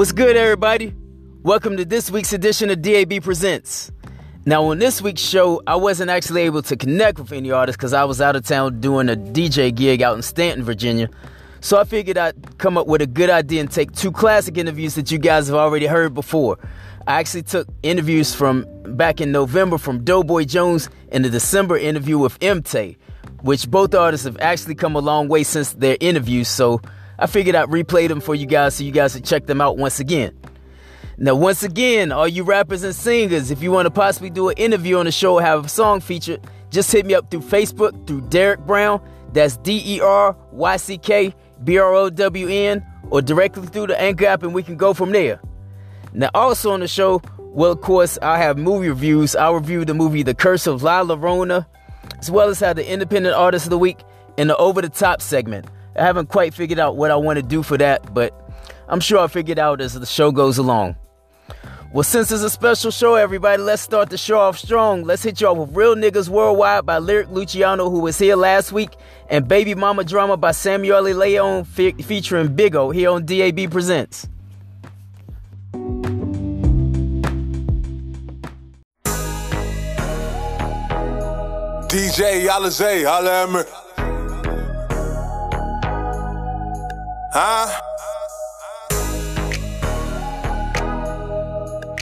What's good, everybody? Welcome to this week's edition of DAB Presents. Now, on this week's show, I wasn't actually able to connect with any artists because I was out of town doing a DJ gig out in Staunton, Virginia. So I figured I'd come up with a good idea and take two classic interviews that you guys have already heard before. I actually took interviews from back in November from Doughboy Jones and the December interview with MT, which both artists have actually come a long way since their interviews. So I figured I'd replay them for you guys so you guys could check them out once again. Now, once again, all you rappers and singers, if you want to possibly do an interview on the show or have a song featured, just hit me up through Facebook through Deryck Brown. That's D E R Y C K B R O W N, or directly through the Anchor app, and we can go from there. Now, also on the show, well, of course, I have movie reviews. I'll review the movie The Curse of La Llorona, as well as have the Independent Artist of the Week and the Over the Top segment. I haven't quite figured out what I want to do for that, but I'm sure I'll figure it out as the show goes along. Well, since it's a special show, everybody, let's start the show off strong. Let's hit y'all with Real Niggas Worldwide by Lyric Luciano, who was here last week, and Baby Mama Drama by Samuel Leon fe- featuring Big O here on DAB Presents. DJ Alizé, holla at me. Huh?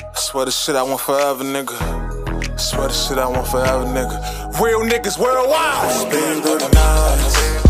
I swear the shit I want forever, nigga. I swear the shit I want forever, nigga. Real niggas worldwide. Spend the night,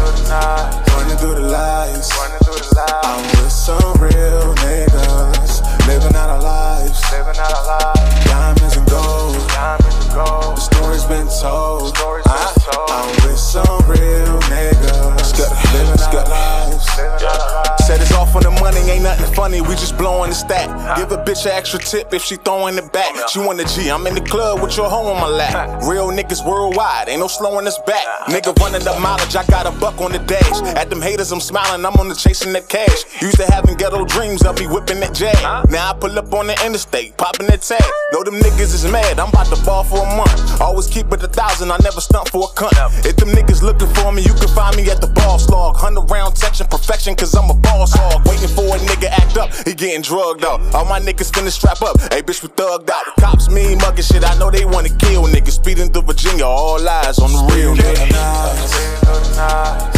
Give a bitch an extra tip if she throwing it back. Oh, she want a G. I'm in the club with your hoe on my lap. Real niggas worldwide, ain't no slowing us back. Nigga running up mileage, I got a buck on the dash. At them haters, I'm smiling, I'm on the chasing that cash. Used to having ghetto dreams, I'll be whipping that jag. Now I pull up on the interstate, popping that tag. Know them niggas is mad, I'm about to ball for a month. Always keep it a thousand, I never stunt for a cunt. If them niggas looking for me, you can find me at the boss log. 100 round section, perfection, cause I'm a boss hog. Waiting for a nigga act up, he getting drugged up. All my niggas finna strap up, hey bitch, we thugged out. The cops mean mugging shit, I know they wanna kill niggas. Speeding through Virginia, all lies on the real nigga.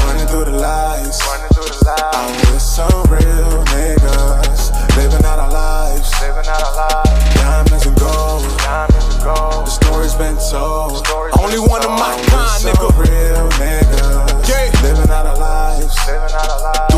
Running through the lights, I'm with some real niggas, living out our lives. Diamonds and gold, the story's been told. Only one of my kind, nigga. Real niggas, yeah. living out our lives. Whatever, I made it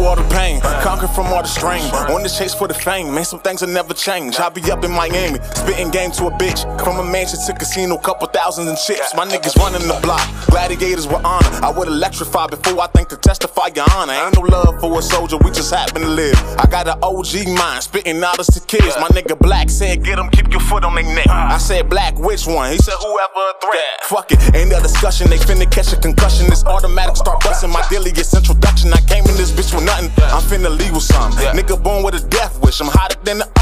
through all the pain. Conquered from all the strain. On the chase for the fame, man, some things will never change. I'll be up in Miami, spitting game to a bitch. From a mansion to casino, couple thousands in chips. My niggas running the block. Gladiators with honor. I would electrify before I think to testify your honor. Ain't no love for a soldier, we just happen to live. I got an OG mind, spitting knowledge to kids. My nigga Black said, get 'em, keep your foot on their neck. I said, Black, which one? He said, whoever a threat. Fuck it, ain't no discussion. They finna catch a concussion. It's automatic, start nothing. I'm finna leave. Nigga born with a death wish. I'm hotter than the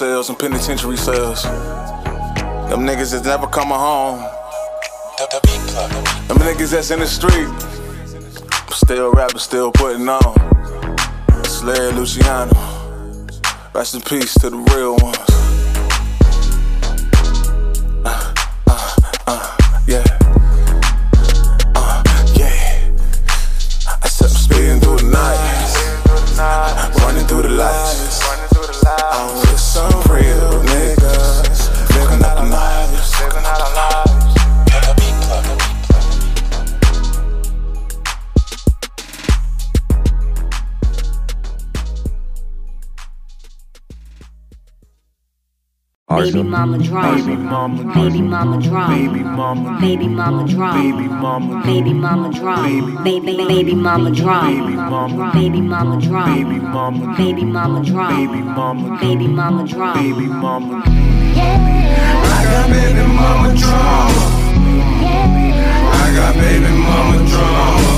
cells and penitentiary cells. Them niggas that's never coming home. Them niggas that's in the street. Still rapping, still putting on. Slayer Luciano. Rest in peace to the real ones. Uh, uh, uh, yeah. baby mama drama, baby mama, baby mama drama, baby mama, baby mama drama, baby mama, baby mama drama, baby mama drama, baby mama drama, baby mama, baby drama, baby mama, baby mama drama. I got baby mama drama. I got baby mama drama.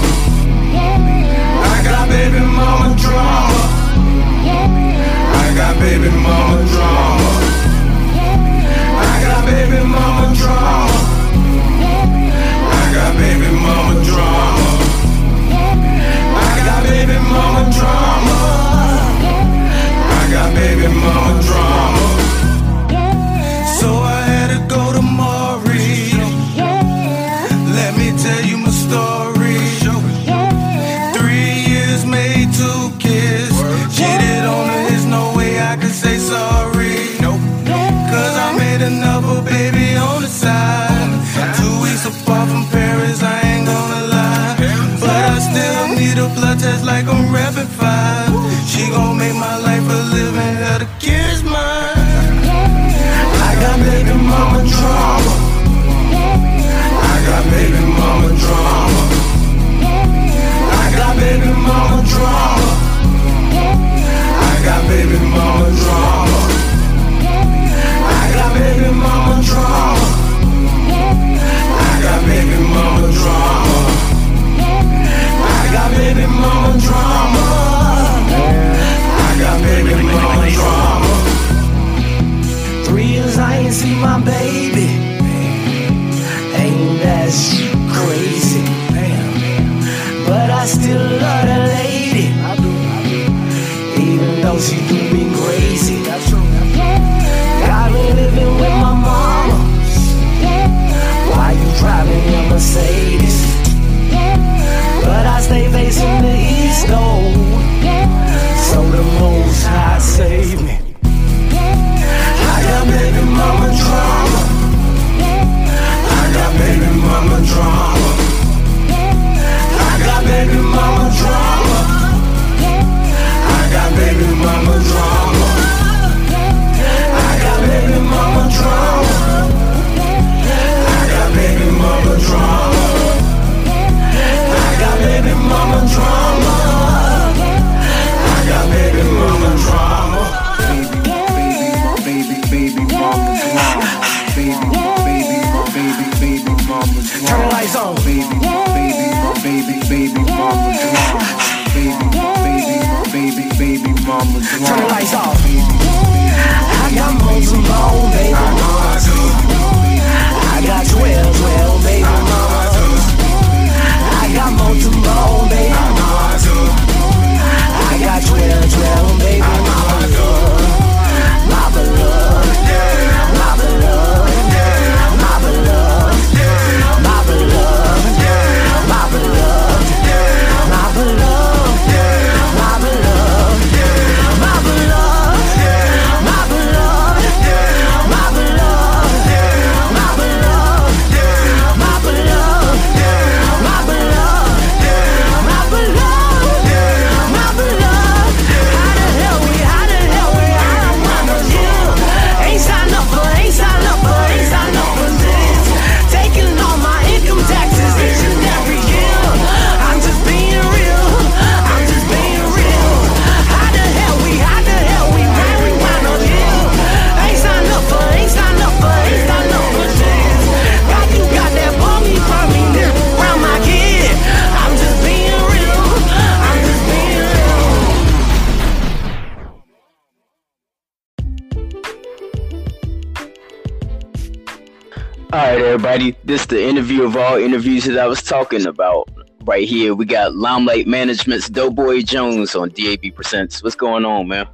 everybody. This the interview of all interviews that I was talking about. Right here, we got Limelight Management's Doughboy Jones on DAB Presents. What's going on, man?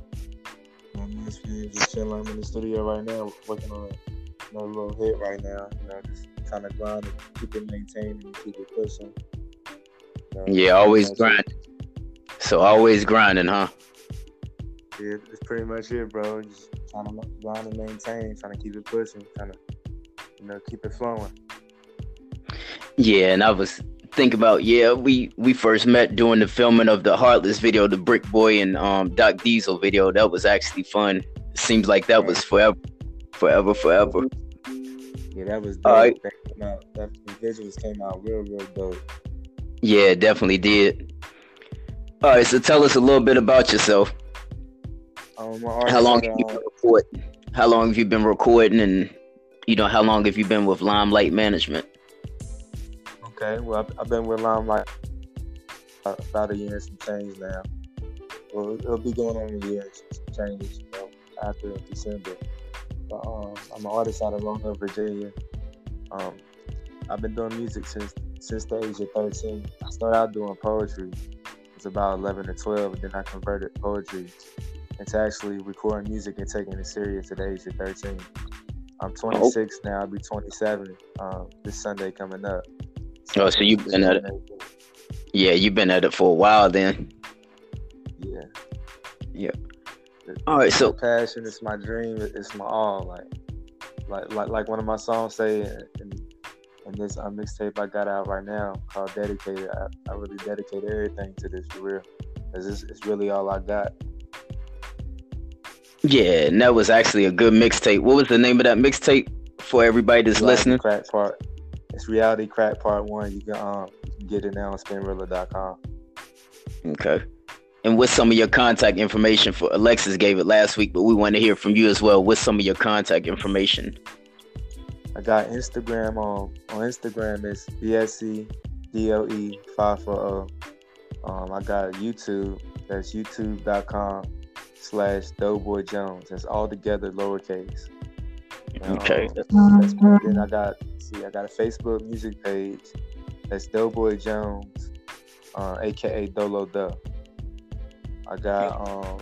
Um, I'm just, just chilling. I'm in the studio right now, working on a little hit right now. You know, just kind of grinding, keep it maintained, and keep it pushing. You know, yeah, always grinding. So always grinding, huh? Yeah, that's pretty much it, bro. Just trying to grind and maintain, trying to keep it pushing, trying to you know, keep it flowing. Yeah, and I was thinking about yeah we we first met during the filming of the heartless video the brick boy and um doc diesel video. That was actually fun. Seems like that was forever forever forever. Yeah that was All right, that, came out, that visuals came out real real dope. Yeah definitely did. All right so tell us a little bit about yourself. Um, how long have you uh, been recording? How long have you been recording and you know how long have you been with Limelight Management? Okay, well, I've, I've been with Limelight about a year and some change now. Well, it'll be going on a year and some change you know, after December. But, um, I'm an artist out of Long Hill, Virginia. Um, I've been doing music since since the age of 13. I started out doing poetry. It's about 11 or 12, and then I converted poetry into actually recording music and taking it serious at the age of 13. I'm 26 now. I'll be 27 um, this Sunday coming up. Oh, so you've been at it. Yeah, you've been at it for a while then. Yeah. Yeah. It- All right, so- passion. It's my dream. It's my all. Like, like, like, like one of my songs say in, in, in this uh, mixtape I got out right now called "Dedicated." I, I really dedicate everything to this for real, cause it's, it's really all I got. Yeah, and that was actually a good mixtape. What was the name of that mixtape for everybody that's Reality listening? Crack part. It's reality crack part one. You can um get it now on spinrilla.com. Okay. And what's some of your contact information for Alexis gave it last week, but we want to hear from you as well. What's some of your contact information? I got Instagram on on Instagram it's BSC DOE five four zero. Um, I got YouTube. That's youtube.com slash Doughboy Jones. That's all together lowercase. Okay. um, that's- that's- then I got see I got a Facebook music page. That's Doughboy Jones, uh, aka Dolo Duh. I got um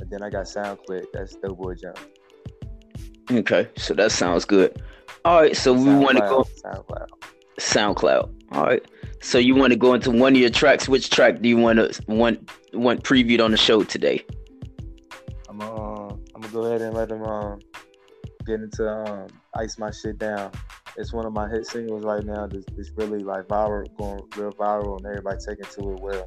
and then I got SoundClick. That's Doughboy Jones. Okay, so that sounds good. All right, so we want to go SoundCloud. SoundCloud. All right, so you want to go into one of your tracks. Which track do you want to want want previewed on the show today? Go ahead and let him um get into um ice my shit down. It's one of my hit singles right now. It's, really like viral, going real viral, and everybody taking to it well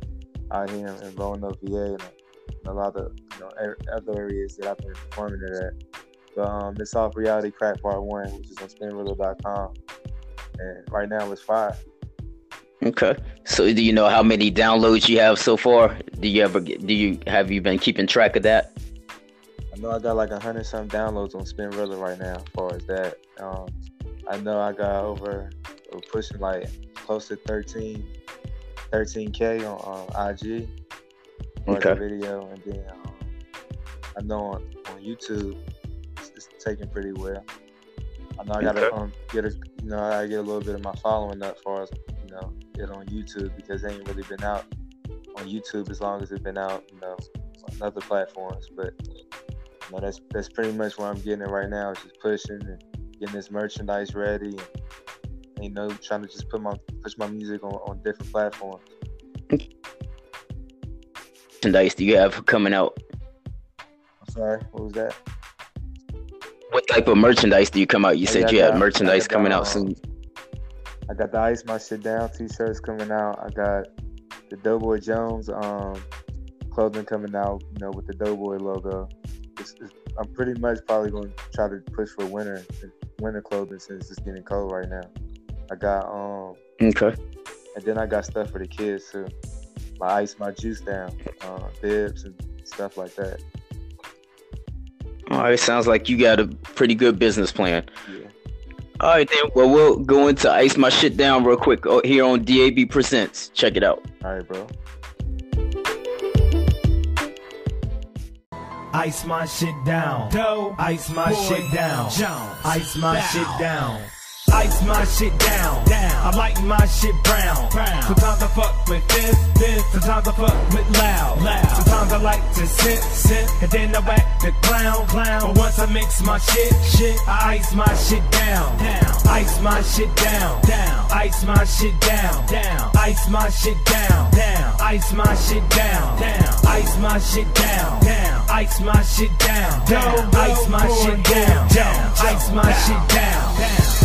out here in Roanoke, VA, and, and a lot of you know er- other areas that I've been performing it at. But um, it's off Reality Crack Part One, which is on SpinRilla.com, and right now it's five. Okay, so do you know how many downloads you have so far? Do you ever get? Do you have you been keeping track of that? I know I got like a hundred some downloads on Spin Spinrilla right now. As far as that, um, I know I got over uh, pushing like close to 13, 13k on um, IG for the video, and then um, I know on, on YouTube it's, it's taking pretty well. I know I gotta Okay. um, get a, you know, I get a little bit of my following up, as far as you know, get on YouTube because they ain't really been out on YouTube as long as it's been out, you know, on other platforms. But you know, that's that's pretty much where I'm getting it right now. Just pushing and getting this merchandise ready, and you know, trying to just put my push my music on, on different platforms. Merchandise do you have coming out? I'm sorry, what was that? What type of merchandise do you come out? You I said you that- merchandise coming that, out um, soon. I got the Ice My Shit Down t-shirts coming out. I got the Doughboy Jones um, clothing coming out, you know, with the Doughboy logo. It's, it's, I'm pretty much probably going to try to push for winter winter clothing since it's getting cold right now. I got um, Okay. and then I got stuff for the kids too. My ice, my juice down, uh, bibs and stuff like that. All right. Sounds like you got a pretty good business plan. Yeah. All right, then. Well, we'll go into ice my shit down real quick oh, here on DAB Presents. Check it out. All right, bro. Ice my shit down. Doe. Ice my shit down. Jones. Ice my shit down. Ice my shit down. Down. I like my shit brown. Brown. Sometimes I fuck with this, this. Sometimes I fuck with loud. Loud. Sometimes I like to sip, sip. And then I whack the clown, clown. But once I mix my shit, shit. I ice my shit down. Down. Ice my shit down. Down. Ice my shit down. Down. Ice my shit down. Down. Ice my shit down. Down. Ice my shit down. Down. Ice my shit down. Down. Ice my shit down. Down. Ice my shit down.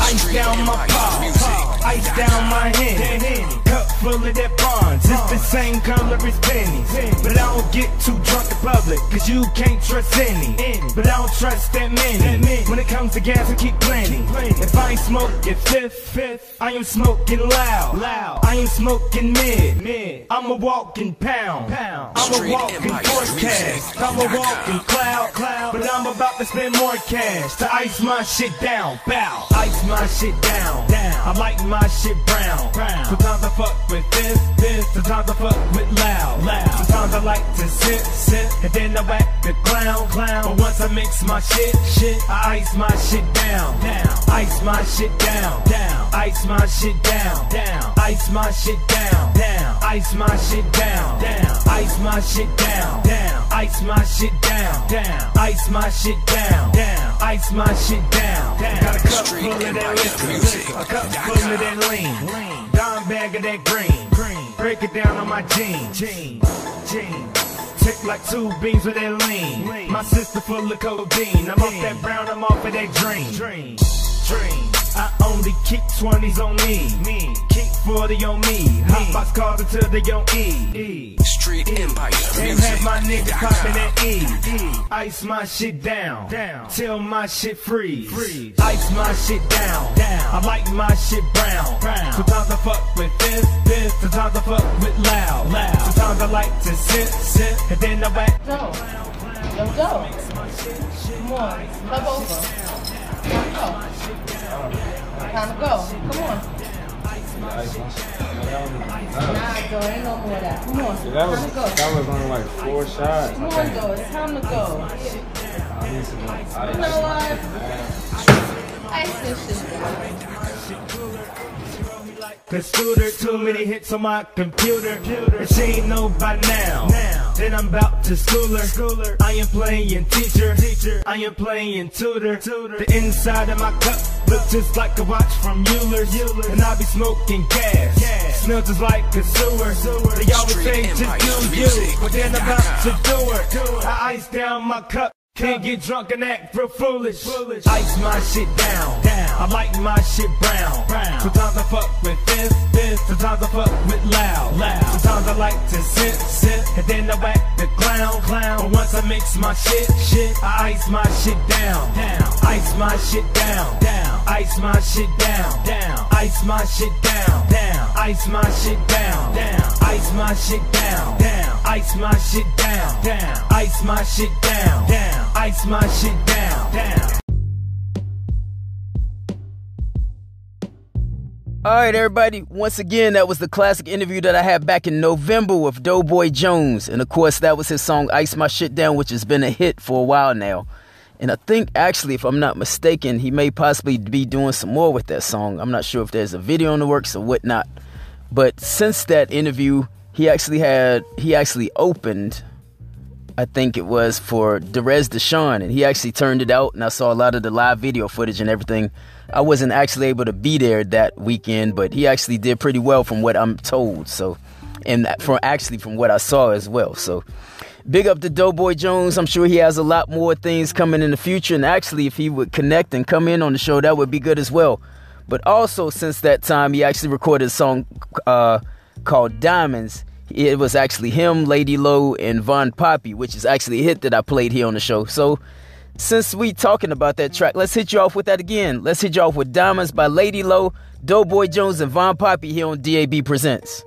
Ice down my paw. Ice down my hand. Full of that bonds. It's the same color as pennies. But I don't get too drunk in public, cause you can't trust any. But I don't trust that many. When it comes to gas, I keep plenty. If I ain't smoking fifth, I am smoking loud. I ain't smoking mid. I'm a walking pound. I'm a walking forecast. I'm a walking cloud. But I'm about to spend more cash to ice my shit down. Bow. Ice my shit down. I like my shit brown. Sometimes I fuck with this, this. Sometimes I fuck with loud, loud. Sometimes I like to sit, sit, and then I whack the clown, clown. But once I mix my shit, shit, I ice my shit down, down. Ice my shit down, down. Ice my shit down, down. Ice my shit down, down. Ice my shit down, down. Ice my shit down, down. Ice my shit down, down. Ice my shit down, down. Ice my shit down, down. Got a cup full of that liquor, a cup full of that lean. Dime bag of that green, green. Break it down on my jeans, jeans, jeans. Tick like two beans with that lean. My sister full of codeine. I'm off that brown, I'm off of that dream. Dream, dream. I only kick 20s on me. Me. Kick 40 on me. Hot box cars until they on E. Street Empire And have my niggas poppin' that E. Ice my shit down. Down. Till my shit freeze. Freeze. Ice my shit down. Down. I like my shit brown. Brown. Sometimes I fuck with this, this. Sometimes I fuck with loud, loud. Sometimes I like to sit, sit, and then I whack. Joe. Yo, Joe. Come on. Love over. Time to go. Time to go. Come on. Nah, Joe. Ain't no more of that. Come on. That was time to go. that was only like four shots. Come on, Joe. It's time to go. I need some ice. You know what? Ice this shit. Cause scooter, too many hits on my computer. And she ain't know by now. Then I'm about to school her. I am playing teacher. teacher. I am playing tutor. tutor. The inside of my cup look just like a watch from Mueller's. And I be smoking gas. Smell just like a sewer. They always say just do you. But then I'm about to do it. I ice down my cup. Can't get drunk and act real foolish. foolish. Ice my shit down. down. I like my shit brown. Sometimes I fuck with this, this. Sometimes I fuck with loud, loud. Sometimes I like to sit, sit, and then I whack the clown, clown. But once I mix my shit, shit, I ice my shit down, down. Ice my shit down, down. Ice my shit down, down. Ice my shit down, down. Ice my shit down, down. Ice my shit down, down. Ice my shit down, down. Ice my shit down, down. Ice my shit down, down. All right, everybody. Once again, that was the classic interview that I had back in November with Doughboy Jones. And of course, that was his song Ice My Shit Down, which has been a hit for a while now. And I think, actually, if I'm not mistaken, he may possibly be doing some more with that song. I'm not sure if there's a video in the works or whatnot. But since that interview, he actually had, he actually opened, I think it was for Derez De'Shon, and he actually turned it out. And I saw a lot of the live video footage and everything. I wasn't actually able to be there that weekend, but he actually did pretty well from what I'm told. So, and from actually from what I saw as well. So, big up to Doughboy Jones. I'm sure he has a lot more things coming in the future. And actually, if he would connect and come in on the show, that would be good as well. But also, since that time, he actually recorded a song uh, called Diamonds. It was actually him, Lady Low, and Von Poppy, which is actually a hit that I played here on the show. So, since we talking about that track, let's hit you off with that again. Let's hit you off with Diamonds by Lady Low, Doughboy Jones, and Von Poppy here on DAB Presents.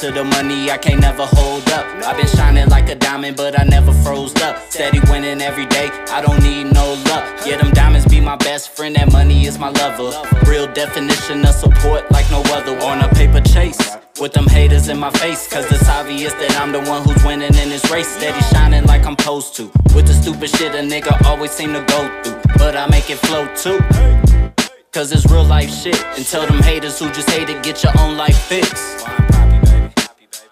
To the money, I can't never hold up. I've been shining like a diamond, but I never froze up. Steady winning every day, I don't need no luck. Yeah, them diamonds be my best friend, that money is my lover. Real definition of support like no other. On a paper chase, with them haters in my face. Cause it's obvious that I'm the one who's winning in this race. Steady shining like I'm supposed to. With the stupid shit a nigga always seem to go through. But I make it flow too. Cause it's real life shit. And tell them haters who just hate it, get your own life fixed.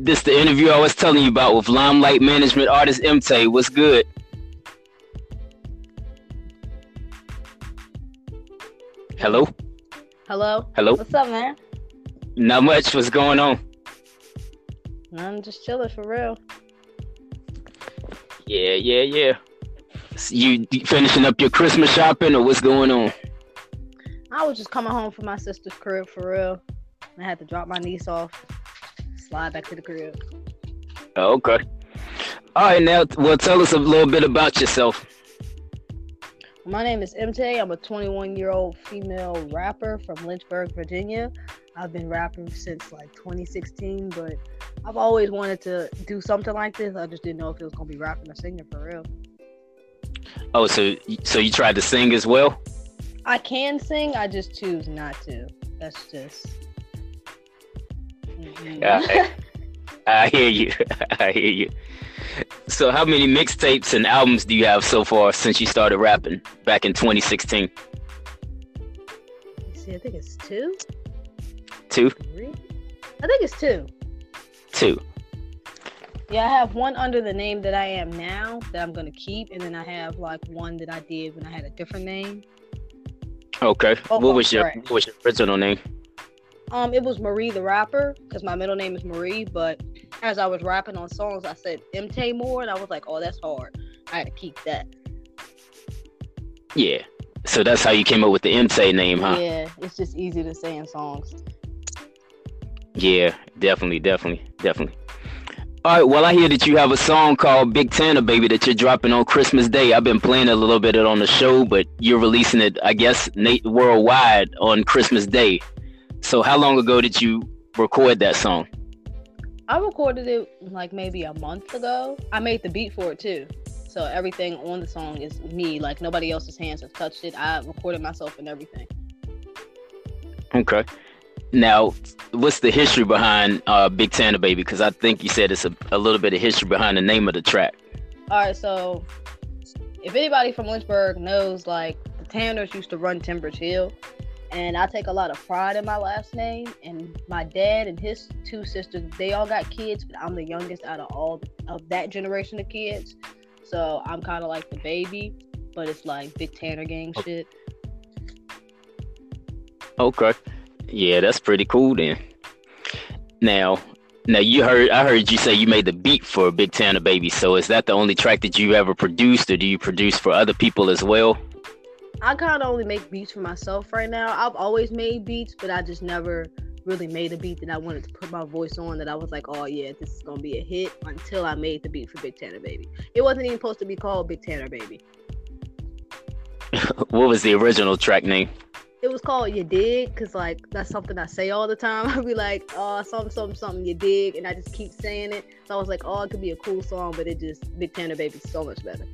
This the interview I was telling you about with Limelight Management artist MT. What's good? Hello? Hello. Hello? What's up, man? Not much. What's going on? I'm just chilling for real. Yeah, yeah, yeah. You finishing up your Christmas shopping or what's going on? I was just coming home from my sister's crib for real. I had to drop my niece off, slide back to the crib. Okay. All right, now, well, tell us a little bit about yourself. My name is MJ. I'm a 21 year old female rapper from Lynchburg, Virginia. I've been rapping since like 2016, but I've always wanted to do something like this. I just didn't know if it was gonna be rapping or singing for real. Oh, so so you tried to sing as well? I can sing, I just choose not to. That's just. I, I hear you. I hear you. So, how many mixtapes and albums do you have so far since you started rapping back in 2016? See, I think it's two, Two, three. I think it's two. two. Yeah, I have one under the name that I am now that I'm gonna keep, and then I have like one that I did when I had a different name. Okay. Oh, what oh, was your right. What was your original name? Um, it was Marie the rapper because my middle name is Marie, but as I was rapping on songs, I said MT more, and I was like, oh, that's hard. I had to keep that. Yeah. So that's how you came up with the MT name, huh? Yeah, it's just easy to say in songs. Yeah, definitely, definitely, definitely. All right, well, I hear that you have a song called Big Tanner Baby that you're dropping on Christmas Day. I've been playing a little bit on the show, but you're releasing it, I guess, na- worldwide on Christmas Day. So, how long ago did you record that song? I recorded it like maybe a month ago. I made the beat for it too. So everything on the song is me. Like nobody else's hands have touched it. I recorded myself and everything. Okay. Now, what's the history behind uh, Big Tanner Baby? Because I think you said it's a, a little bit of history behind the name of the track. All right, so if anybody from Lynchburg knows, like the Tanners used to run Timbers Hill, and I take a lot of pride in my last name. And my dad and his two sisters, they all got kids, but I'm the youngest out of all of that generation of kids. So I'm kind of like the baby, but it's like Big Tanner gang oh. shit. Okay. Yeah, that's pretty cool then. Now, now you heard I heard you say you made the beat for Big Tanner Baby. So is that the only track that you ever produced, or do you produce for other people as well? I kind of only make beats for myself right now. I've always made beats, but I just never really made a beat that I wanted to put my voice on. That I was like, oh yeah, this is gonna be a hit. Until I made the beat for Big Tanner Baby. It wasn't even supposed to be called Big Tanner Baby. what was the original track name? It was called You Dig, cause like that's something I say all the time. I'd be like, oh, something, something, something, you dig, and I just keep saying it. So I was like, oh, it could be a cool song, but it just Big Tanner Baby's so much better.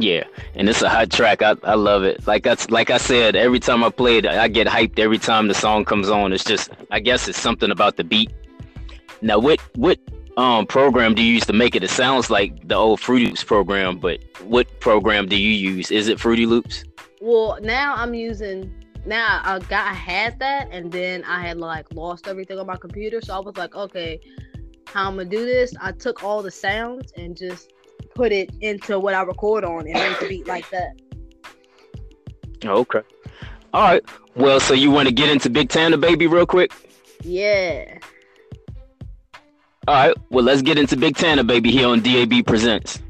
Yeah, and it's a hot track. I, I love it. Like that's like I said, every time I play it, I get hyped every time the song comes on. It's just I guess it's something about the beat. Now what what um program do you use to make it? It sounds like the old Fruity Loops program, but what program do you use? Is it Fruity Loops? Well, now I'm using now I got I had that and then I had like lost everything on my computer. So I was like, okay, how I'm gonna do this? I took all the sounds and just put it into what I record on and make the beat like that. Oh, okay. All right. Well, so you want to get into Big Tanner Baby real quick? Yeah. All right. Well, let's get into Big Tanner Baby here on DAB Presents.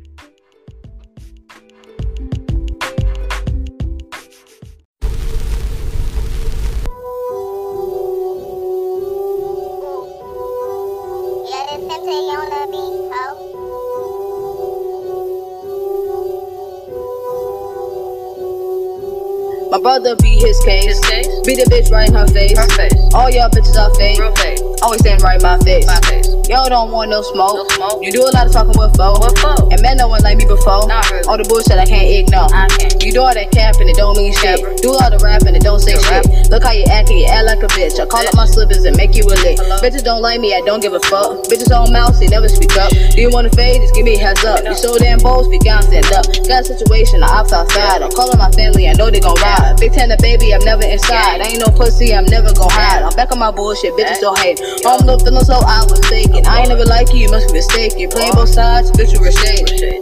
Brother be his case. His case. Be the bitch right in her face. Her face. All y'all bitches are fake. Real fake. Always stand right in my face. My face. Y'all don't want no smoke. No smoke. You do a lot of talking with foe. With foe. And man, no one like me before. Really. All the bullshit I can't ignore. I can't. You do all that capping, it don't mean shit. Do all the rapping, it don't say shit. Look how you acting, you act like a bitch. I call up my slippers and make you a lick. Hello? Bitches don't like me, I don't give a fuck. Bitches on mouse, they never speak up. Do you wanna fade? Just give me a heads up. You so damn bold, speak out, stand up. Got a situation, I opt outside. I'm calling my family, I know they gon' ride. Big Tanner baby, I'm never inside. I ain't no pussy, I'm never gon' hide. I'm back on my bullshit, bitches don't hate. I'm no feeling so I was faking. I ain't never like you, you must be mistaken. Playing both sides, bitch, you were shady.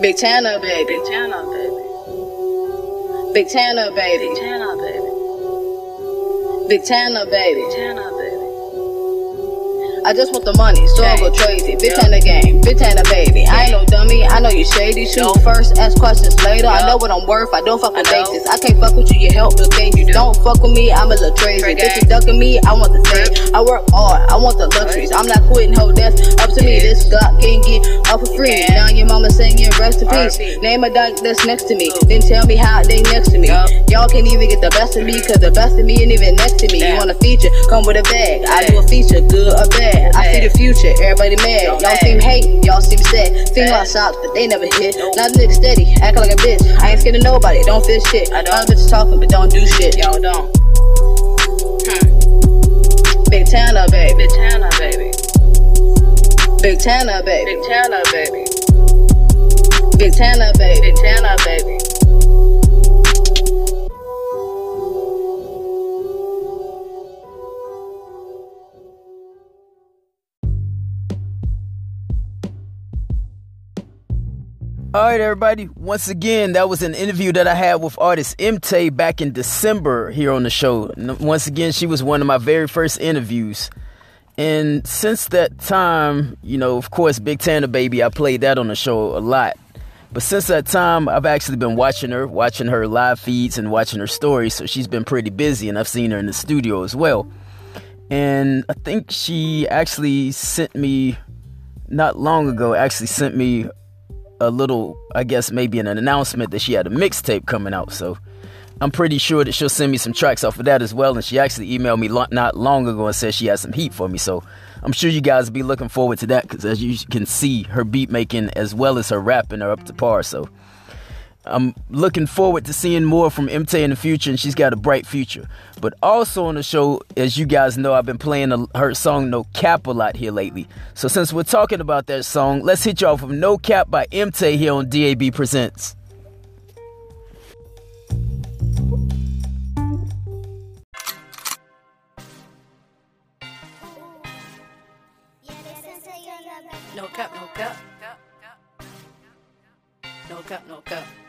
Big Tanner, baby. Big Tanner, baby. Big Tanner, baby. Big Tanner, baby. Big Tanner, baby. Tanner, baby. I just want the money, so I go crazy. Bitch and the game, bitch and the baby. I ain't no dummy, I know you shady. Shoot first, ask questions later. I know what I'm worth, I don't fuck with bases. I can't fuck with you, you help with cases. Don't fuck with me, I'm a little crazy. Bitch, you ducking me, I want the same. I work hard, I want the luxuries. I'm not quitting, ho, that's up to me. This Glock can't get off for free. Now your mama singing rest in peace. Name a dog that's next to me, then tell me how they next to me. Y'all can't even get the best of me, cause the best of me ain't even next to me. You want a feature, come with a bag. I do a feature, good or bad. I see the future, everybody mad. Y'all seem hating, y'all seem sad. Seen my shots, but they never hit. Now the nigga steady, acting like a bitch. I ain't scared of nobody, don't feel shit. I don't bitches talking, but don't do shit. Y'all don't. Hmm. Big Tanner, baby. Big Tanner, baby. Big Tanner, baby. Big Tanner, baby. Big Tanner, baby. Big Tanner, baby. All right, everybody. Once again, that was an interview that I had with artist MT back in December here on the show. Once again, she was one of my very first interviews. And since that time, you know, of course, Big Tanner Baby, I played that on the show a lot. But since that time, I've actually been watching her, watching her live feeds and watching her stories. So she's been pretty busy, and I've seen her in the studio as well. And I think she actually sent me, not long ago, actually sent me a little, I guess, maybe an announcement that she had a mixtape coming out. So I'm pretty sure that she'll send me some tracks off of that as well. And she actually emailed me not long ago and said she has some heat for me. So I'm sure you guys be looking forward to that because as you can see, her beat making as well as her rapping are up to par. So I'm looking forward to seeing more from MT in the future, and she's got a bright future. But also on the show, as you guys know, I've been playing a, her song No Cap a lot here lately. So since we're talking about that song, let's hit y'all with No Cap by MT here on DAB Presents. No cap, no cap. No cap, no cap.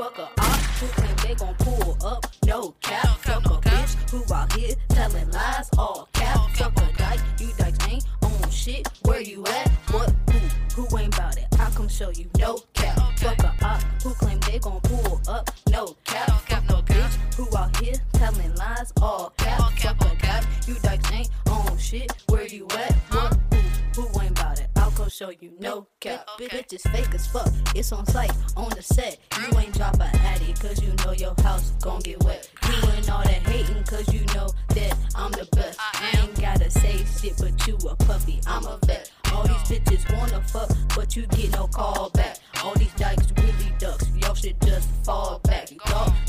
Fuck a op who claim they gon' pull up. No cap. Fuck a bitch who out here telling lies. All cap. Fuck a dyke. You dykes ain't on shit. Where you at? What? Who? Who ain't bout it? I come show you no cap. Fuck a op who claim they gon' pull up, no cap. Fuck no bitch who out here telling lies, all cap. Fuck a cap, you dykes ain't on shit. Where you at? What? Who? Who ain't bout it? Show you no cap. Bitch is fake as fuck. It's on site, on the set. You ain't drop a addy, cause you know your house gon' get wet. You ain't all that hating, cause you know that I'm the best. I ain't gotta say shit, but you a puppy, I'm a vet. All these bitches wanna fuck, but you get no call back. All these dykes really ducks, should just fall back.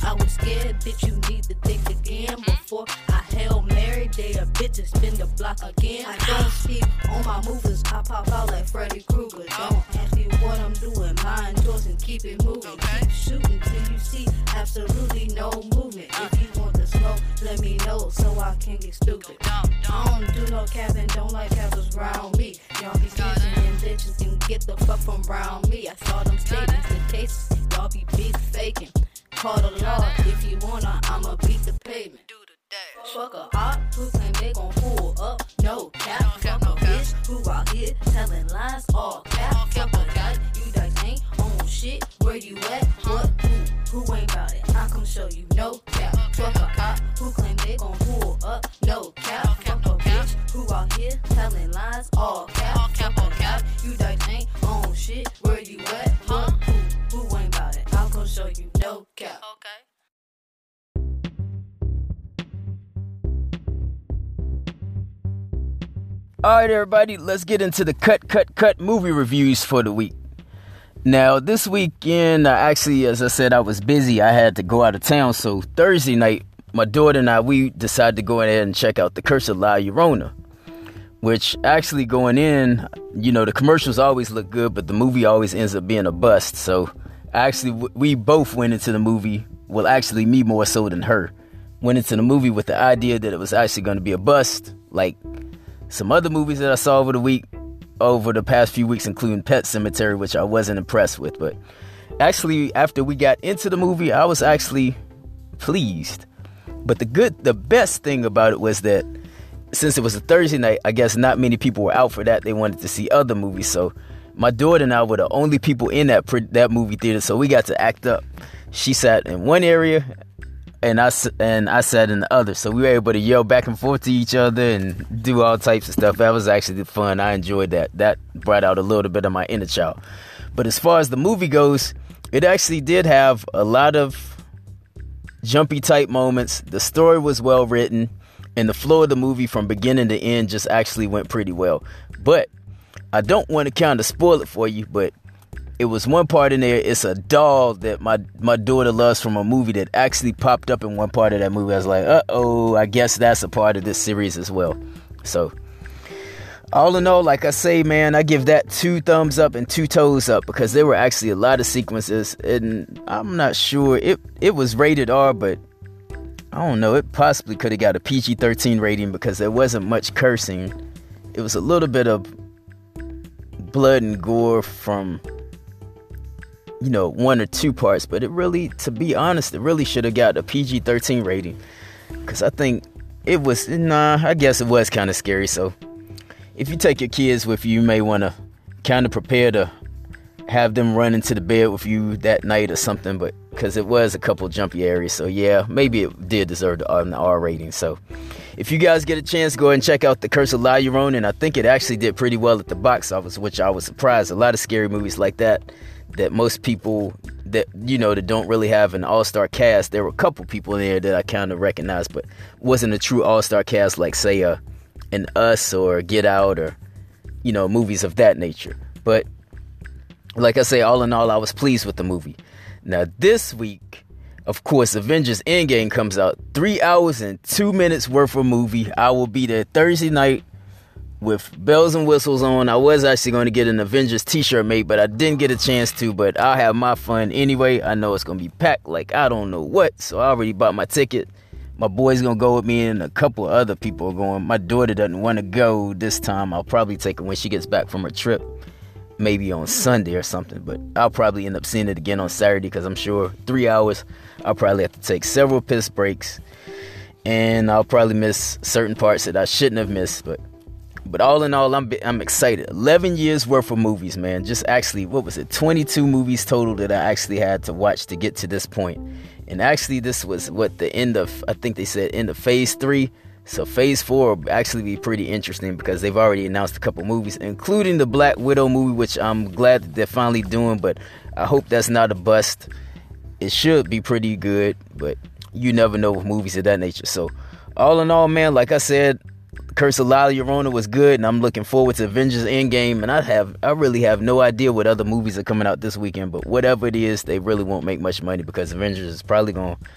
I was scared, bitch, you need to think again mm-hmm. before I hell Mary. They a bitch and spin the block again. I don't see on my movers, I pop out like Freddy Krueger. Oh. Don't ask me what I'm doing, mind yours and keep it moving. Keep shooting till you see absolutely no movement. If you want smoke, let me know so I can get stupid. I don't do no capping, don't like cappers around me. Y'all be snitching and bitches can get the fuck from around me. I saw them statements, the cases, y'all be big faking. Call the law if you wanna, I'ma beat the pavement. Fuck a op who claim they gon' pull up, no cap. Fuck a bitch who out here telling lies, all cap. Fuck a guy, you guys ain't on shit. Where you at? What? Who? Who ain't bout it? I come show you no cap. Fuck a op who claim they gon' pull up, no cap. Fuck a bitch who out here telling lies, all cap. Fuck a guy, you guys ain't on shit. Where you at? What? Who? Who ain't bout it? I'll come show you no cap. Okay. All right, everybody, let's get into the cut, cut, cut movie reviews for the week. Now, this weekend, I actually, as I said, I was busy. I had to go out of town. So, Thursday night, my daughter and I, we decided to go ahead and check out The Curse of La Llorona. Which, actually, going in, you know, the commercials always look good, but the movie always ends up being a bust. So, actually, we both went into the movie, well, actually, me more so than her, went into the movie with the idea that it was actually going to be a bust. Like, some other movies that I saw over the week, over the past few weeks, including Pet Sematary, which I wasn't impressed with. But actually, after we got into the movie, I was actually pleased. But the good, the best thing about it was that since it was a Thursday night, I guess not many people were out for that. They wanted to see other movies, so my daughter and I were the only people in that that movie theater, so we got to act up. She sat in one area, and I and I sat in the other. So we were able to yell back and forth to each other and do all types of stuff. That was actually fun. I enjoyed that. That brought out a little bit of my inner child. But as far as the movie goes, it actually did have a lot of jumpy type moments. The story was well written, and the flow of the movie from beginning to end just actually went pretty well. But I don't want to kind of spoil it for you, but it was one part in there. It's a doll that my my daughter loves from a movie that actually popped up in one part of that movie. I was like, uh oh, I guess that's a part of this series as well. So, all in all, like I say, man, I give that two thumbs up and two toes up because there were actually a lot of sequences, and I'm not sure it it was rated R, but I don't know. It possibly could have got a PG-13 rating because there wasn't much cursing. It was a little bit of blood and gore from you know, one or two parts, but it really, to be honest, it really should have got a PG 13 rating. Because I think it was, nah, I guess it was kind of scary. So if you take your kids with you, you may want to kind of prepare to have them run into the bed with you that night or something. But because it was a couple jumpy areas. So yeah, maybe it did deserve an R, rating. So if you guys get a chance, go ahead and check out The Curse of La Llorona. And I think it actually did pretty well at the box office, which I was surprised. A lot of scary movies like that that most people that you know that don't really have an all-star cast there were a couple people in there that i kind of recognized but wasn't a true all-star cast like say uh an us or get out or you know movies of that nature. But like i say all in all i was pleased with the movie. Now this week of course avengers endgame comes out. Three hours and two minutes worth of movie. I will be there thursday night with bells and whistles on. I was actually going to get an Avengers t-shirt made, but I didn't get a chance to, but I'll have my fun anyway. I know it's going to be packed like I don't know what, so I already bought my ticket. My boy's going to go with me and a couple of other people are going. My daughter doesn't want to go this time. I'll probably take her when she gets back from her trip. Maybe on Sunday or something, but I'll probably end up seeing it again on Saturday because I'm sure three hours. I'll probably have to take several piss breaks, and I'll probably miss certain parts that I shouldn't have missed. But But all in all, I'm I'm excited. 11 years worth of movies, man. Just actually, what was it? 22 movies total that I actually had to watch to get to this point. And actually, this was what the end of. I think they said end of phase three. So phase four will actually be pretty interesting because they've already announced a couple movies, including the Black Widow movie, which I'm glad that they're finally doing. But I hope that's not a bust. It should be pretty good, but you never know with movies of that nature. So all in all, man, like I said, Curse of La Llorona was good, and I'm looking forward to Avengers Endgame. And I have, I really have no idea what other movies are coming out this weekend. But whatever it is, they really won't make much money because Avengers is probably going. to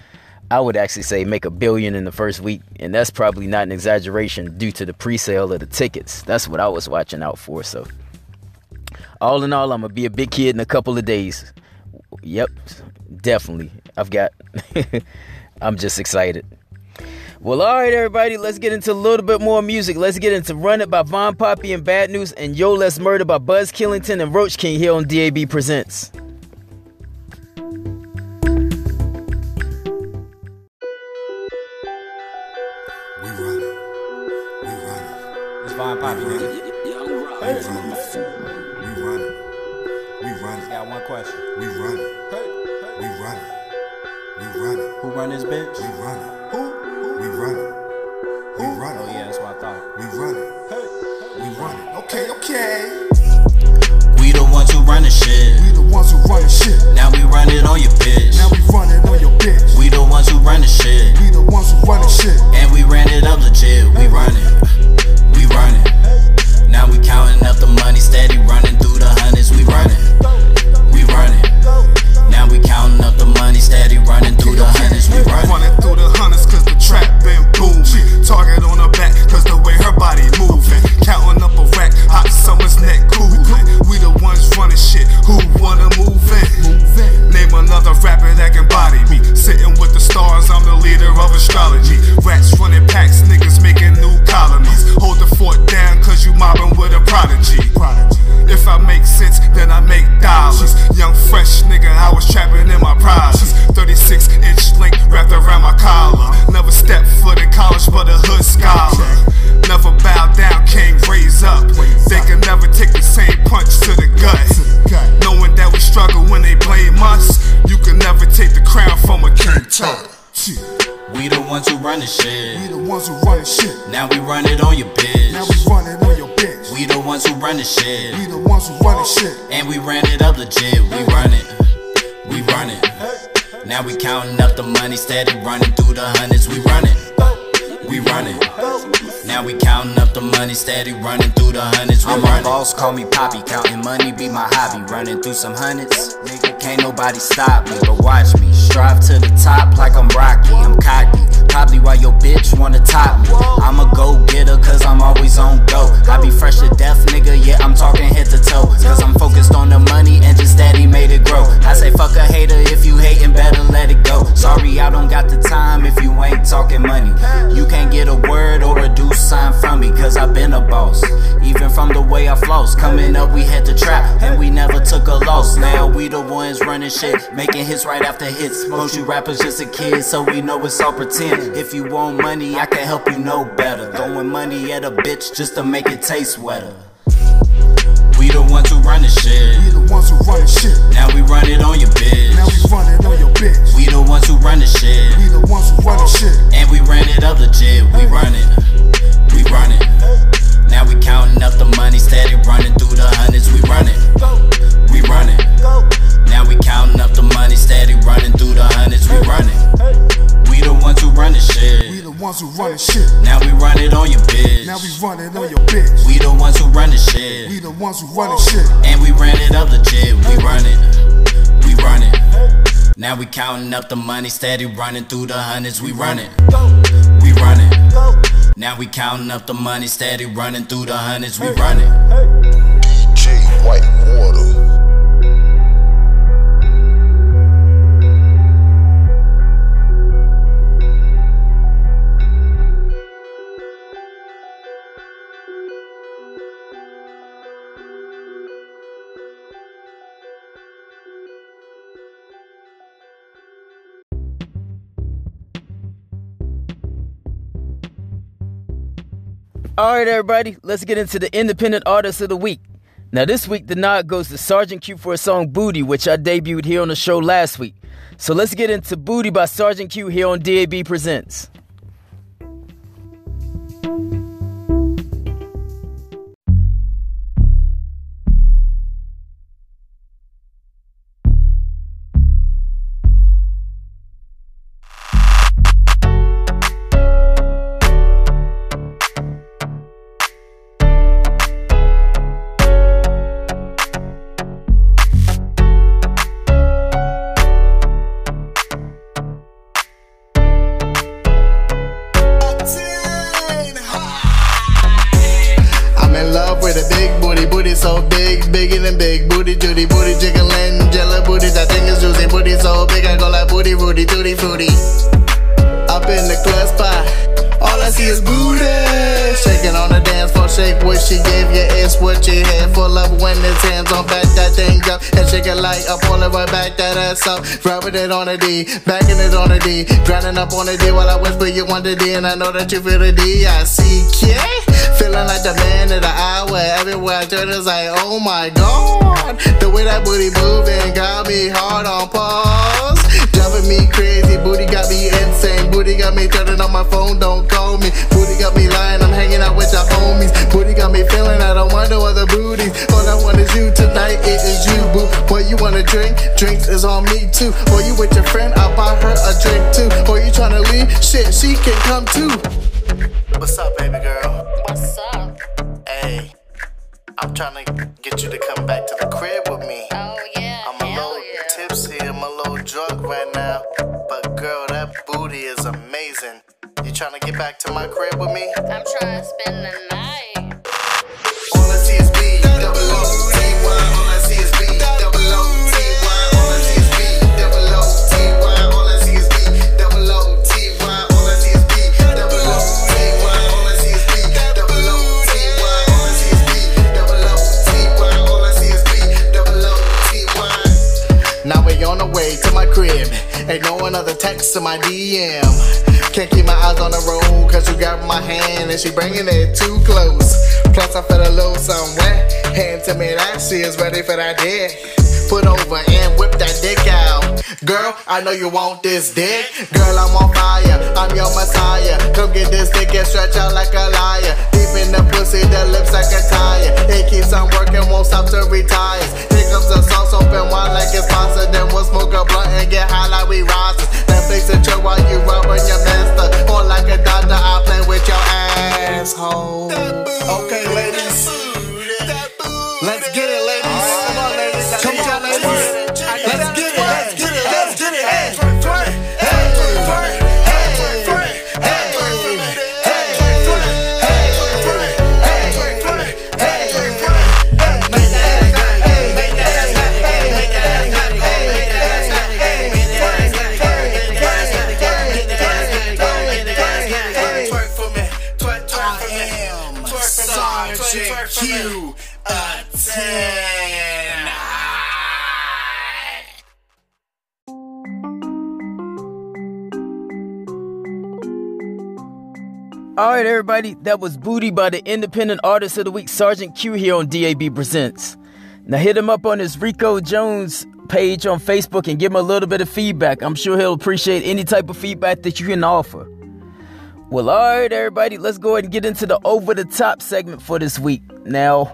I would actually say make a billion in the first week, and that's probably not an exaggeration due to the pre-sale of the tickets. That's what I was watching out for. So, all in all, I'm gonna be a big kid in a couple of days. Yep, definitely. I've got. I'm just excited. Well, all right, everybody, let's get into a little bit more music. Let's get into Run It by Von Poppy and Bad News and Yo Let's Murder by Buzz Killington and Roach King here on DAB Presents. We run it. It's Von Poppy, nigga. We run it. We run it. We run it. Got one question. We run it. We run it. We run it. Who run this bitch? We run it. Run it. Oh yeah, that's what I thought. We run it. We run it. Okay, okay. We the ones who run the shit. We the ones who run the shit. Now we run it on your bitch. Now we run it on your bitch. We the ones who run the shit. We the ones who run the shit. And we ran it up legit. We run it. We run it. Now we counting up the money, steady running through the hundreds. We run it. We run it. Now we counting up the money, steady running through the hundreds. We run it. Running through the hundreds cause the trap been booming. Target on her back cause the way her body moving. Counting up a rack, hot summer's neck cooling. We the ones running shit, who wanna move in? Name another rapper that can body me. Sitting with the stars, I'm the leader of astrology. Rats running packs, niggas making new colonies. Hold the fort down cause you mobbing with a prodigy. If I make sense, then I make dollars. Young fresh nigga, I was trapping in my prizes. 36 inch length wrapped around my collar. Never stepped foot in college, but a hood scholar. Never bowed down, king raise up. They can never take the same punch to the gut. Knowing that we struggle when they blame us, you can never take the crown from a king tut. We the ones who run the shit. We the ones who run the shit. Now we run it on your bitch. Now we run it on your bitch. We the ones who run the shit. We the ones who run the shit. And we ran it up legit. We run it. We run it. Now we counting up the money, steady running through the hundreds. We run it. We run it. Now we counting up the money, steady running through the hundreds. We I'm boss, call me Poppy. Counting money be my hobby. Running through some hundreds. Nigga, can't nobody stop me. But watch me. Strive to the top like I'm Rocky. I'm cocky. Probably why your bitch wanna top me. I'm a go getter, cause I'm always on go. Running shit, making hits right after hits. Most you rappers just a kid, so we know it's all pretend. If you want money, I can help you know better. Throwing money at a bitch just to make it taste wetter. We the ones who run the shit. We the ones who run the shit. Now we run it on your bitch. Now we run it on your bitch. We the ones who run the shit. We the ones who run the shit. And we ran it up legit. We run it. We run it. Now we counting up the money, steady running through the hundreds. We run it. We run it. Now we counting up the money, steady running through the hundreds. We run it. We the ones who run the shit. We the ones who run the shit. Now we run it on your bitch. Now we run it on your bitch. We the ones who run the shit. We the ones who run the shit. And we ran it up legit. We run it. We run it. Now we counting up the money, steady running through the hundreds. We run it. We run it. Now we counting up the money, steady running through the hundreds. We run it. DJ White All right, everybody, let's get into the independent artist of the week. Now, this week, the nod goes to Sergeant Q for a song Booty, which I debuted here on the show last week. So let's get into Booty by Sergeant Q here on DAB Presents. Rubbing it on the D, backing it on the D, grinding up on the D while I whisper you want the D, and I know that you feel the D, I see K. Feeling like the man of the hour. Everywhere I turn, it's like, oh my god. The way that booty moving got me hard on pause. Driving me crazy. Booty got me insane. Booty got me turning on my phone. Don't call me. Booty got me lying. I'm hanging out with your homies. Booty got me feeling. I don't want no other booties. All I want is you tonight. It is you, boo. Boy, you wanna drink? Drinks is on me too. Or you with your friend? I'll buy her a drink too. Or you tryna leave? Shit, she can come too. What's up, baby girl? What's up? Hey, I'm trying to get you to come back to the crib with me. Oh yeah. I'm a little tipsy, I'm a little drunk right now. But girl, that booty is amazing. You trying to get back to my crib with me? I'm trying to spend the night. To my DM. Can't keep my eyes on the road, cause you got my hand and she bringing it too close. Plus, I feel a little something wet. Hand to me that she is ready for that dick. Put over and whip that dick out. Girl, I know you want this dick. Girl, I'm on fire. I'm your messiah. Come get this dick and stretch out like a liar. Deep in the pussy, the lips like a tire. It keeps on working, won't stop till retires. Here comes the sauce, open wide like it's pasta. Then we'll smoke a blunt and get high like we and chill while you rubbing your. Or like a doctor, I play with your asshole. Okay, ladies. Me. A 10. All right, everybody, that was Booty by the Independent Artist of the Week, Sergeant Q, here on DAB Presents. Now, hit him up on his Rico Jones page on Facebook and give him a little bit of feedback. I'm sure he'll appreciate any type of feedback that you can offer. Well, all right, everybody, let's go ahead and get into the over the top segment for this week. Now,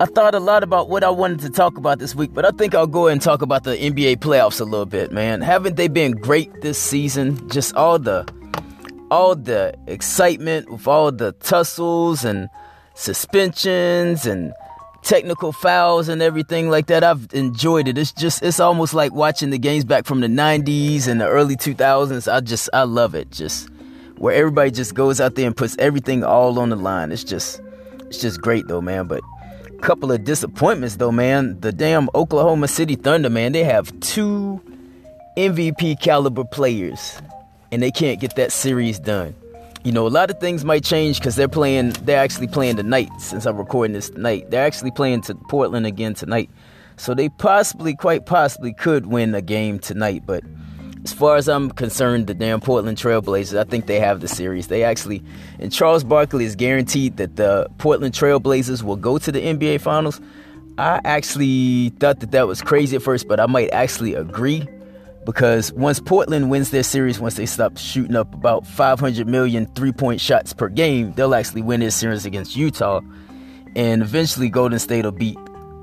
I thought a lot about what I wanted to talk about this week, but I think I'll go ahead and talk about the NBA playoffs a little bit, man. Haven't they been great this season? Just all the all the excitement with all the tussles and suspensions and technical fouls and everything like that. I've enjoyed it. It's just it's almost like watching the games back from the 90s and the early 2000s. I just I love it. Just where everybody just goes out there and puts everything all on the line. It's just it's just great though, man, but a couple of disappointments though, man. The damn Oklahoma City Thunder, man, they have two MVP caliber players and they can't get that series done. You know, a lot of things might change because they're playing, they're actually playing tonight since I'm recording this tonight. They're actually playing to Portland again tonight. So they possibly, quite possibly, could win a game tonight, but as far as I'm concerned, the damn Portland Trailblazers, I think they have the series. They actually, and Charles Barkley is guaranteed that the Portland Trailblazers will go to the NBA Finals. I actually thought that that was crazy at first, but I might actually agree because once Portland wins their series, once they stop shooting up about 500 million three point shots per game, they'll actually win their series against Utah. And eventually, Golden State will beat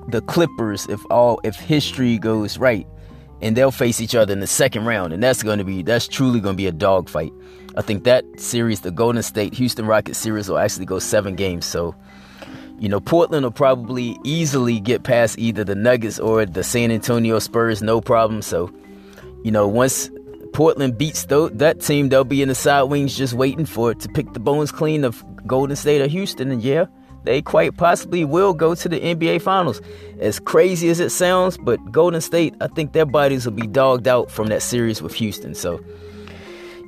the Clippers if all if history goes right and they'll face each other in the second round, and that's going to be that's truly going to be a dogfight. I think that series, the Golden State Houston Rockets series, will actually go seven games. So, you know, Portland will probably easily get past either the Nuggets or the San Antonio Spurs, no problem. So, you know, once Portland beats th- that team, they'll be in the side wings just waiting for it to pick the bones clean of Golden State or Houston, and yeah, they quite possibly will go to the NBA Finals. As crazy as it sounds, but Golden State, I think their bodies will be dogged out from that series with Houston. So,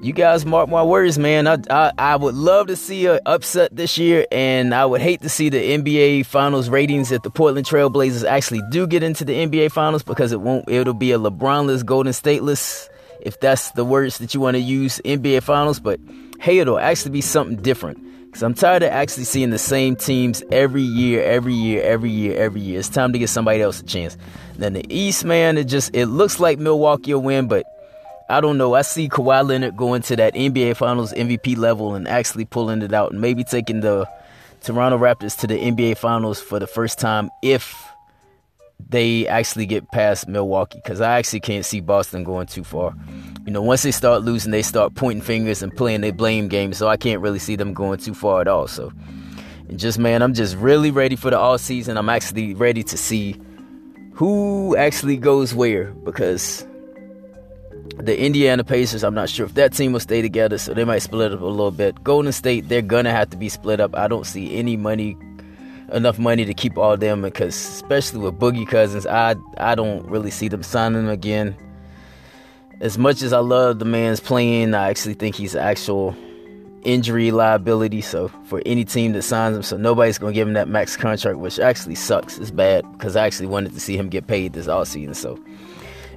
you guys mark my words, man. I, I, I would love to see an upset this year, and I would hate to see the NBA Finals ratings if the Portland Trailblazers actually do get into the NBA Finals because it won't. It'll be a LeBronless, Golden Stateless, if that's the words that you want to use. NBA Finals, but hey, it'll actually be something different. Because I'm tired of actually seeing the same teams every year, every year, every year, every year. It's time to give somebody else a chance. Then the East, man, it just it looks like Milwaukee will win, but I don't know. I see Kawhi Leonard going to that NBA Finals MVP level and actually pulling it out and maybe taking the Toronto Raptors to the NBA Finals for the first time if they actually get past Milwaukee because I actually can't see Boston going too far. You know, once they start losing, they start pointing fingers and playing their blame game, so I can't really see them going too far at all. So, and just man, I'm just really ready for the all season. I'm actually ready to see who actually goes where because the Indiana Pacers, I'm not sure if that team will stay together, so they might split up a little bit. Golden State, they're gonna have to be split up. I don't see any money enough money to keep all them because especially with Boogie Cousins, I I don't really see them signing him again. As much as I love the man's playing, I actually think he's actual injury liability. So for any team that signs him, so nobody's gonna give him that max contract, which actually sucks. It's bad because I actually wanted to see him get paid this all season. So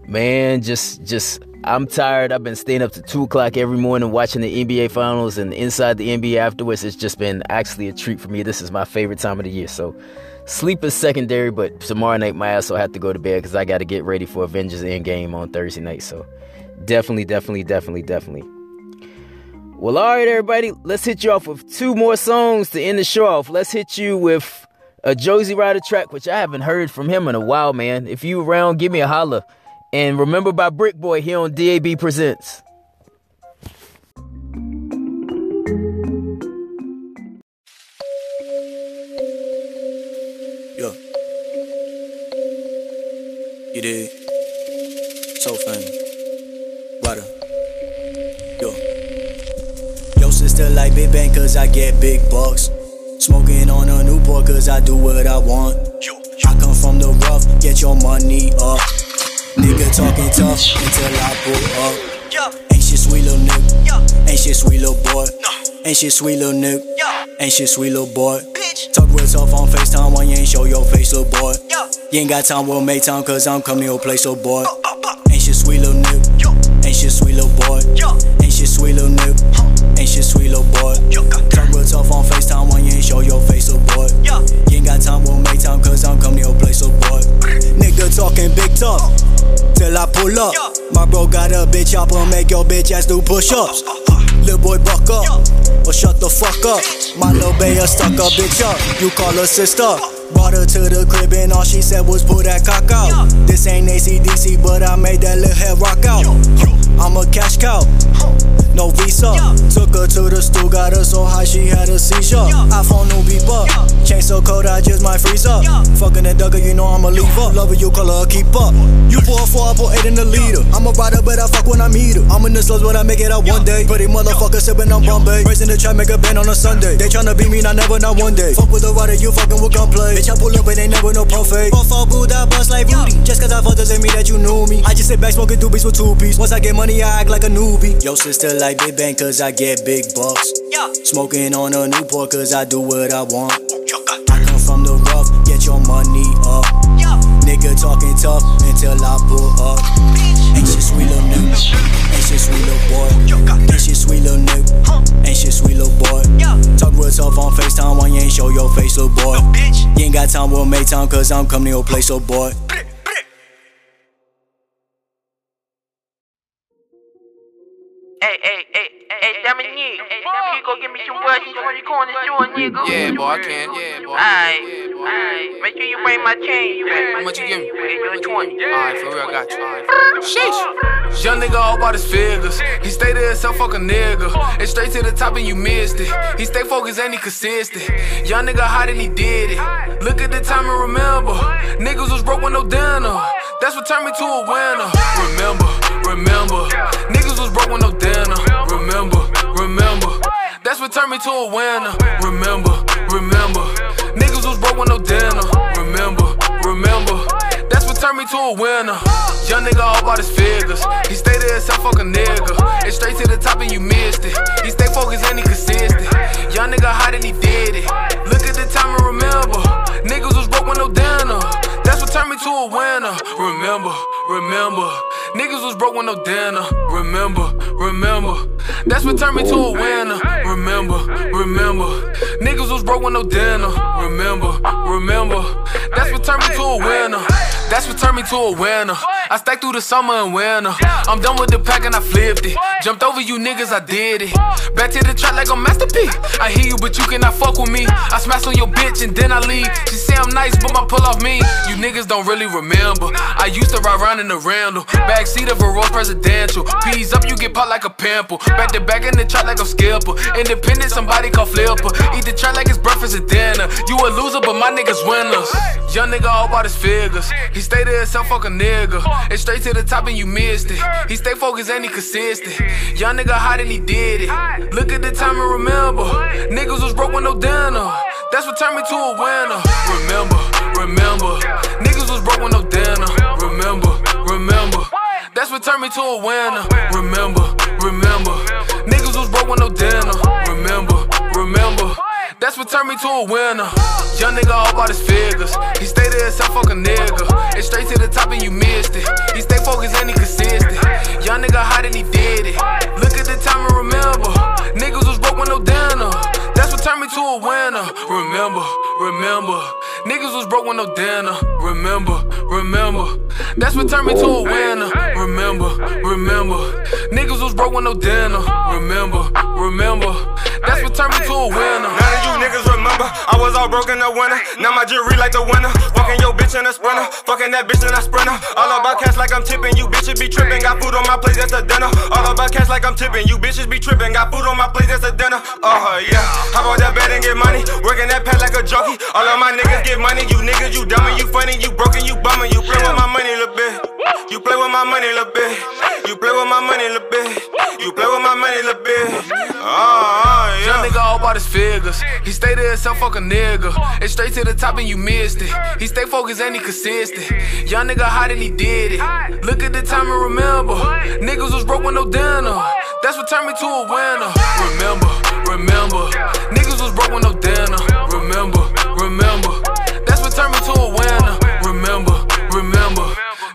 man, just just I'm tired. I've been staying up to two o'clock every morning watching the NBA finals and inside the NBA afterwards. It's just been actually a treat for me. This is my favorite time of the year. So sleep is secondary, but tomorrow night my ass will have to go to bed because I got to get ready for Avengers Endgame on Thursday night. So definitely, definitely, definitely, definitely. Well, all right, everybody, let's hit you off with two more songs to end the show off. Let's hit you with a Josie Ryder track, which I haven't heard from him in a while, man. If you around, give me a holler. And remember by Brick Boy here on DAB Presents. Yo. You did. So funny. Water. Yo. Yo, sister like Big Bang cause I get big bucks. Smoking on a Newport cause I do what I want. I come from the rough, get your money up. Nigga talking tough until I pull up. Ain't shit sweet little nigga. Ain't shit sweet little boy. Ain't shit sweet little nigga. Ain't shit sweet little boy. Talk real tough on FaceTime when you ain't show your face, little boy. You ain't got time, we'll make time cause I'm coming to your place, little boy. Ain't shit sweet little nigga. Ain't shit sweet little boy. Pull up. My bro got a bitch up and make your bitch ass do push ups. Lil' boy buck up, or shut the fuck up. My lil' bae a stuck a bitch up. You call her sister. Brought her to the crib and all she said was pull that cock out. This ain't ACDC, but I made that little head rock out. I'm a cash cow, no visa. Took her to the stool, got her so high she had a seizure. iPhone new beep up, chain so cold I just might freeze up. Fucking that dugger, you know I'ma leave up. Love her, you call her a keep up. You pour four, I pour eight in the leader. I'm a rider, but I fuck when I meet her. I'm in the slugs when I make it out one day. Pretty motherfucker sipping on Bombay. Raising the trap, make a band on a Sunday. They tryna be me, not never, not one day. Fuck with a rider, you fucking with gunplay. Bitch, I pull up and they never no fake. Puff all good, I bust like Rudy. Just cause I fuck doesn't mean that you knew me. I just sit back smoking doobies with two piece. Once I get money, I act like a newbie. Yo, sister like Big Bang cause I get big bucks. Smoking on a Newport cause I do what I want. I come from the rough, get your money up. Nigga Nigga talking tough until I pull up. Ain't shit sweet little nigga. Ain't shit sweet little boy. Ain't shit sweet little nigga. Ain't shit sweet little boy. Talk real tough on FaceTime while you ain't show your face, little boy. You ain't got time, we'll make time, cause I'm coming to your place, little boy. Hey, hey, hey, hey, Dominique. Hey, Dominique, go get me some words before you go on the store, nigga. Yeah, boy, I can. Yeah, boy. Alright, alright. Make sure you bring my change back. How much you give me? Give you a 20. Alright, for real, I got you. Alright. Sheesh. Young nigga all about his figures. He stay there himself, fuck a nigga. And straight to the top and you missed it. He stay focused and he consistent. Young nigga hot and he did it. Look at the time and remember. Niggas was broke with no dinner. That's what turned me to a winner. Remember, remember. Niggas was broke with no dinner. Remember, remember. That's what turned me to a winner. Remember, remember. Niggas was broke with no dinner. Remember, remember. That's what turned me to a winner. Young nigga all about his figures. He stay there himself, fuck a nigga. And straight to the top and you missed it. He stay focused and he consistent. Young nigga hot and he did it. Look at the time and remember. Niggas was broke with no dinner. That's what turned me to a winner. Remember, remember. Niggas was broke with no dinner. Remember, remember. That's what turned me to a winner. Remember, remember. Niggas was broke with no dinner. Remember, remember. That's what turned me to a winner. That's what turned me to a winner. I stacked through the summer and winter. I'm done with the pack and I flipped it. Jumped over you niggas, I did it. Back to the trap like a masterpiece. I hear you, but you cannot fuck with me. I smash on your bitch and then I leave. She say I'm nice, but my pull off me. You niggas don't really remember. I used to ride around in the Randall. Backseat of a Presidential. Peas up, you get popped like a pimple. Back to back in the trap like a skipper. Independent, somebody call flipper. Eat the trap like it's breakfast and dinner. You a loser, but my niggas winners. Young nigga all about his figures. He stay there himself, fuck a nigga. It's straight to the top and you missed it. He stay focused and he consistent. Young nigga hot and he did it. Look at the time and remember. Niggas was broke with no dinner. That's what turned me to a winner. Remember, remember. Niggas was broke with no dinner. That's what turned me to a winner. Remember, remember. Niggas was broke with no dinner. Remember, remember. That's what turned me to a winner. Young nigga all about his figures. He stay there himself, fuck a nigga. It's straight to the top and you missed it. He stay focused and he consistent. Young nigga hot and he did it. Look at the time and remember. Niggas was broke with no dinner. That's what turned me to a winner. Remember, remember. Niggas was broke with no dinner. Remember, remember. That's what turned me to a winner. Remember, remember. Niggas was broke with no dinner. Remember, remember. That's what turned me to a winner. None of you niggas remember, I was all broken the winner. Now my jewelry like the winner. Fucking your bitch in a sprinter. Fucking that bitch in a sprinter. All about cash like I'm tipping. You bitches be tripping. Got food on my plate, that's a dinner. All about cash like I'm tipping. You bitches be tripping. Got food on my plate, that's a dinner. Uh huh, yeah. How about that bed and get money? Working that pad like a junkie. All of my niggas get money. You niggas, you dumb and you funny. You broken, you bumming. You play with my money little bit. You play with my money little bit. You play with my money little bit. You play with my money little bit. Uh, yeah. Young nigga all about his figures. He stay there himself, fuck a nigga. And straight to the top and you missed it. He stay focused and he consistent. Young nigga hot and he did it. Look at the time and remember. Niggas was broke with no dinner. That's what turned me to a winner. Remember, remember. Niggas was broke with no dinner.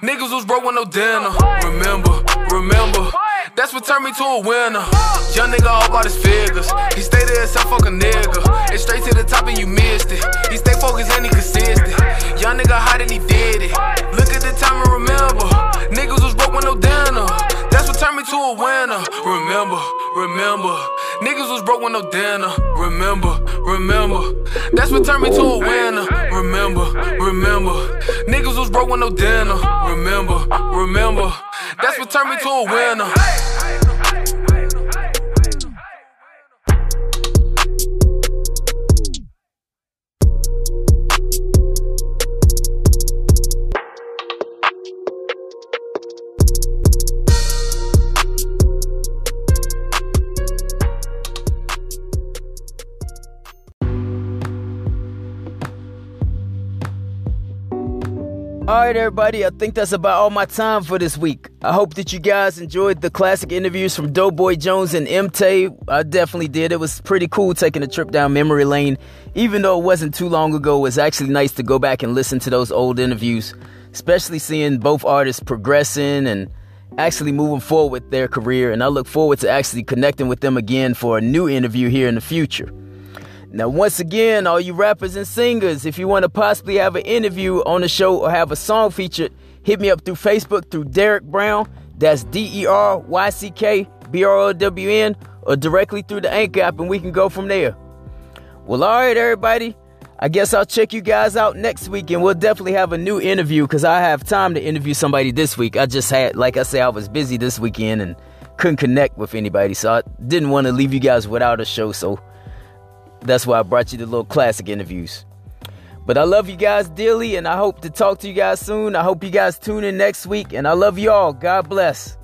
Niggas was broke with no dinner. Remember, remember. That's what turned me to a winner. Young nigga all about his figures. He stay there himself, fuck a nigga. And straight to the top and you missed it. He stay focused and he consistent. Young nigga hot and he did it. Look at the time and remember. Niggas was broke with no dinner. That's what turned me to a winner. Remember, remember. Niggas was broke with no dinner. Remember, remember. That's what turned me to a winner. Remember, remember. Niggas was broke with no dinner. Remember, remember. That's what turned me to a winner. All right, everybody, I think that's about all my time for this week. I hope that you guys enjoyed the classic interviews from Doughboy Jones and MT. I definitely did. It was pretty cool taking a trip down memory lane. Even though it wasn't too long ago, it was actually nice to go back and listen to those old interviews, especially seeing both artists progressing and actually moving forward with their career. And I look forward to actually connecting with them again for a new interview here in the future. Now, once again, all you rappers and singers, if you want to possibly have an interview on the show or have a song featured, hit me up through Facebook through Deryck Brown. That's D E R Y C K B R O W N, or directly through the Anchor app, and we can go from there. Well, all right, everybody. I guess I'll check you guys out next week, and we'll definitely have a new interview because I have time to interview somebody this week. I just had, like I say, I was busy this weekend and couldn't connect with anybody, so I didn't want to leave you guys without a show. So that's why I brought you the little classic interviews. But I love you guys dearly, and I hope to talk to you guys soon. I hope you guys tune in next week, and I love you all. God bless.